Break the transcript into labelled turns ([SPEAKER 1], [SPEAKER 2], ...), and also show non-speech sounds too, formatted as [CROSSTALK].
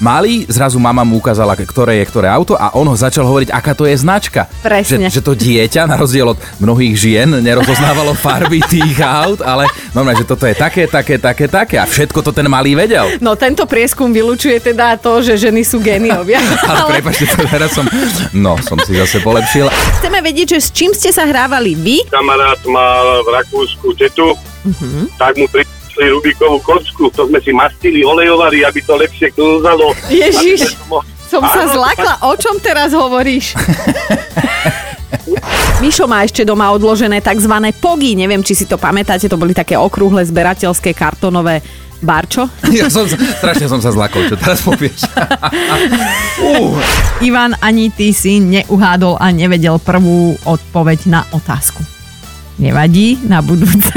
[SPEAKER 1] Malý, zrazu mama mu ukázala, ktoré je ktoré auto a on ho začal hovoriť, aká to je značka.
[SPEAKER 2] Presne.
[SPEAKER 1] Že, že to dieťa, na rozdiel od mnohých žien, nerozoznávalo farby [LAUGHS] tých aut, ale normálne, že toto je také, také, také, také a všetko to ten malý vedel.
[SPEAKER 2] No tento prieskum vylučuje teda to, že ženy sú géniovia. [LAUGHS]
[SPEAKER 1] Ale prepačte, to teraz som, no, som si zase polepšil.
[SPEAKER 2] Chceme vedieť, že s čím ste sa hrávali vy?
[SPEAKER 3] kamarát mal v Rakúsku tetu, tak mu prišli Rubikovú kocku, to sme si mastili, olejovali, aby to lepšie klzalo.
[SPEAKER 2] Ježiš.
[SPEAKER 3] Aby sme to mo-
[SPEAKER 2] Som sa
[SPEAKER 3] Áno,
[SPEAKER 2] zlakla. O čom teraz hovoríš? [LAUGHS] Mišo má ešte doma odložené tzv. pogy. Neviem, či si to pamätáte, to boli také okrúhle zberateľské kartonové barčo. [LAUGHS]
[SPEAKER 1] Ja som, strašne som sa zlakol, čo teraz povieš. [LAUGHS] uh,
[SPEAKER 4] Ivan, ani ty si neuhádol a nevedel prvú odpoveď na otázku. Nevadí, na budúce.